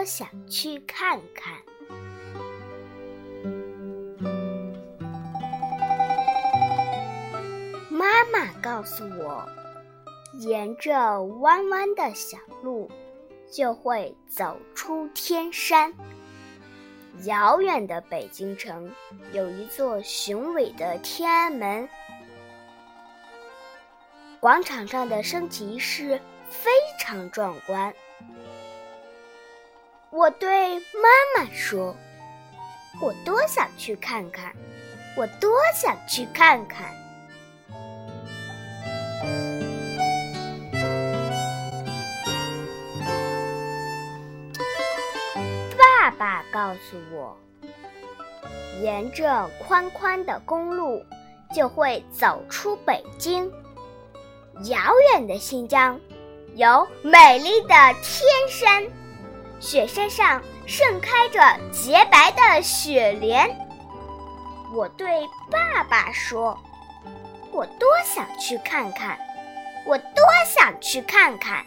我想去看看。妈妈告诉我，沿着弯弯的小路，就会走出天山。遥远的北京城有一座雄伟的天安门，广场上的升旗仪式非常壮观。我对妈妈说：“我多想去看看，我多想去看看。”爸爸告诉我，沿着宽宽的公路，就会走出北京。遥远的新疆，有美丽的天山，雪山上盛开着洁白的雪莲。我对爸爸说：“我多想去看看，我多想去看看。”